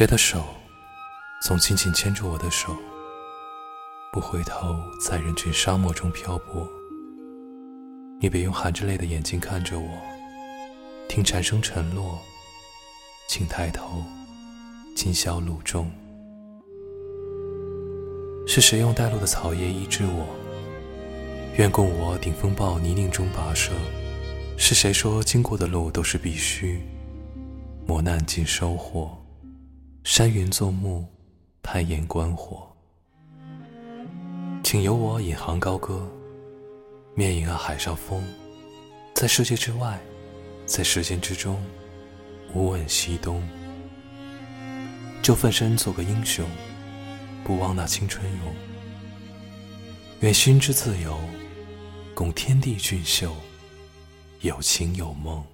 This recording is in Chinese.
谁的手总紧紧牵住我的手，不回头，在人群沙漠中漂泊。你别用含着泪的眼睛看着我，听蝉声沉落，请抬头，今宵路中。是谁用带露的草叶医治我？愿共我顶风暴泥泞中跋涉。是谁说经过的路都是必须？磨难尽收获，山云作幕，攀岩观火。请由我引吭高歌，面迎啊海上风，在世界之外，在时间之中，无问西东。就奋身做个英雄，不忘那青春勇。愿心之自由，共天地俊秀。有情有梦。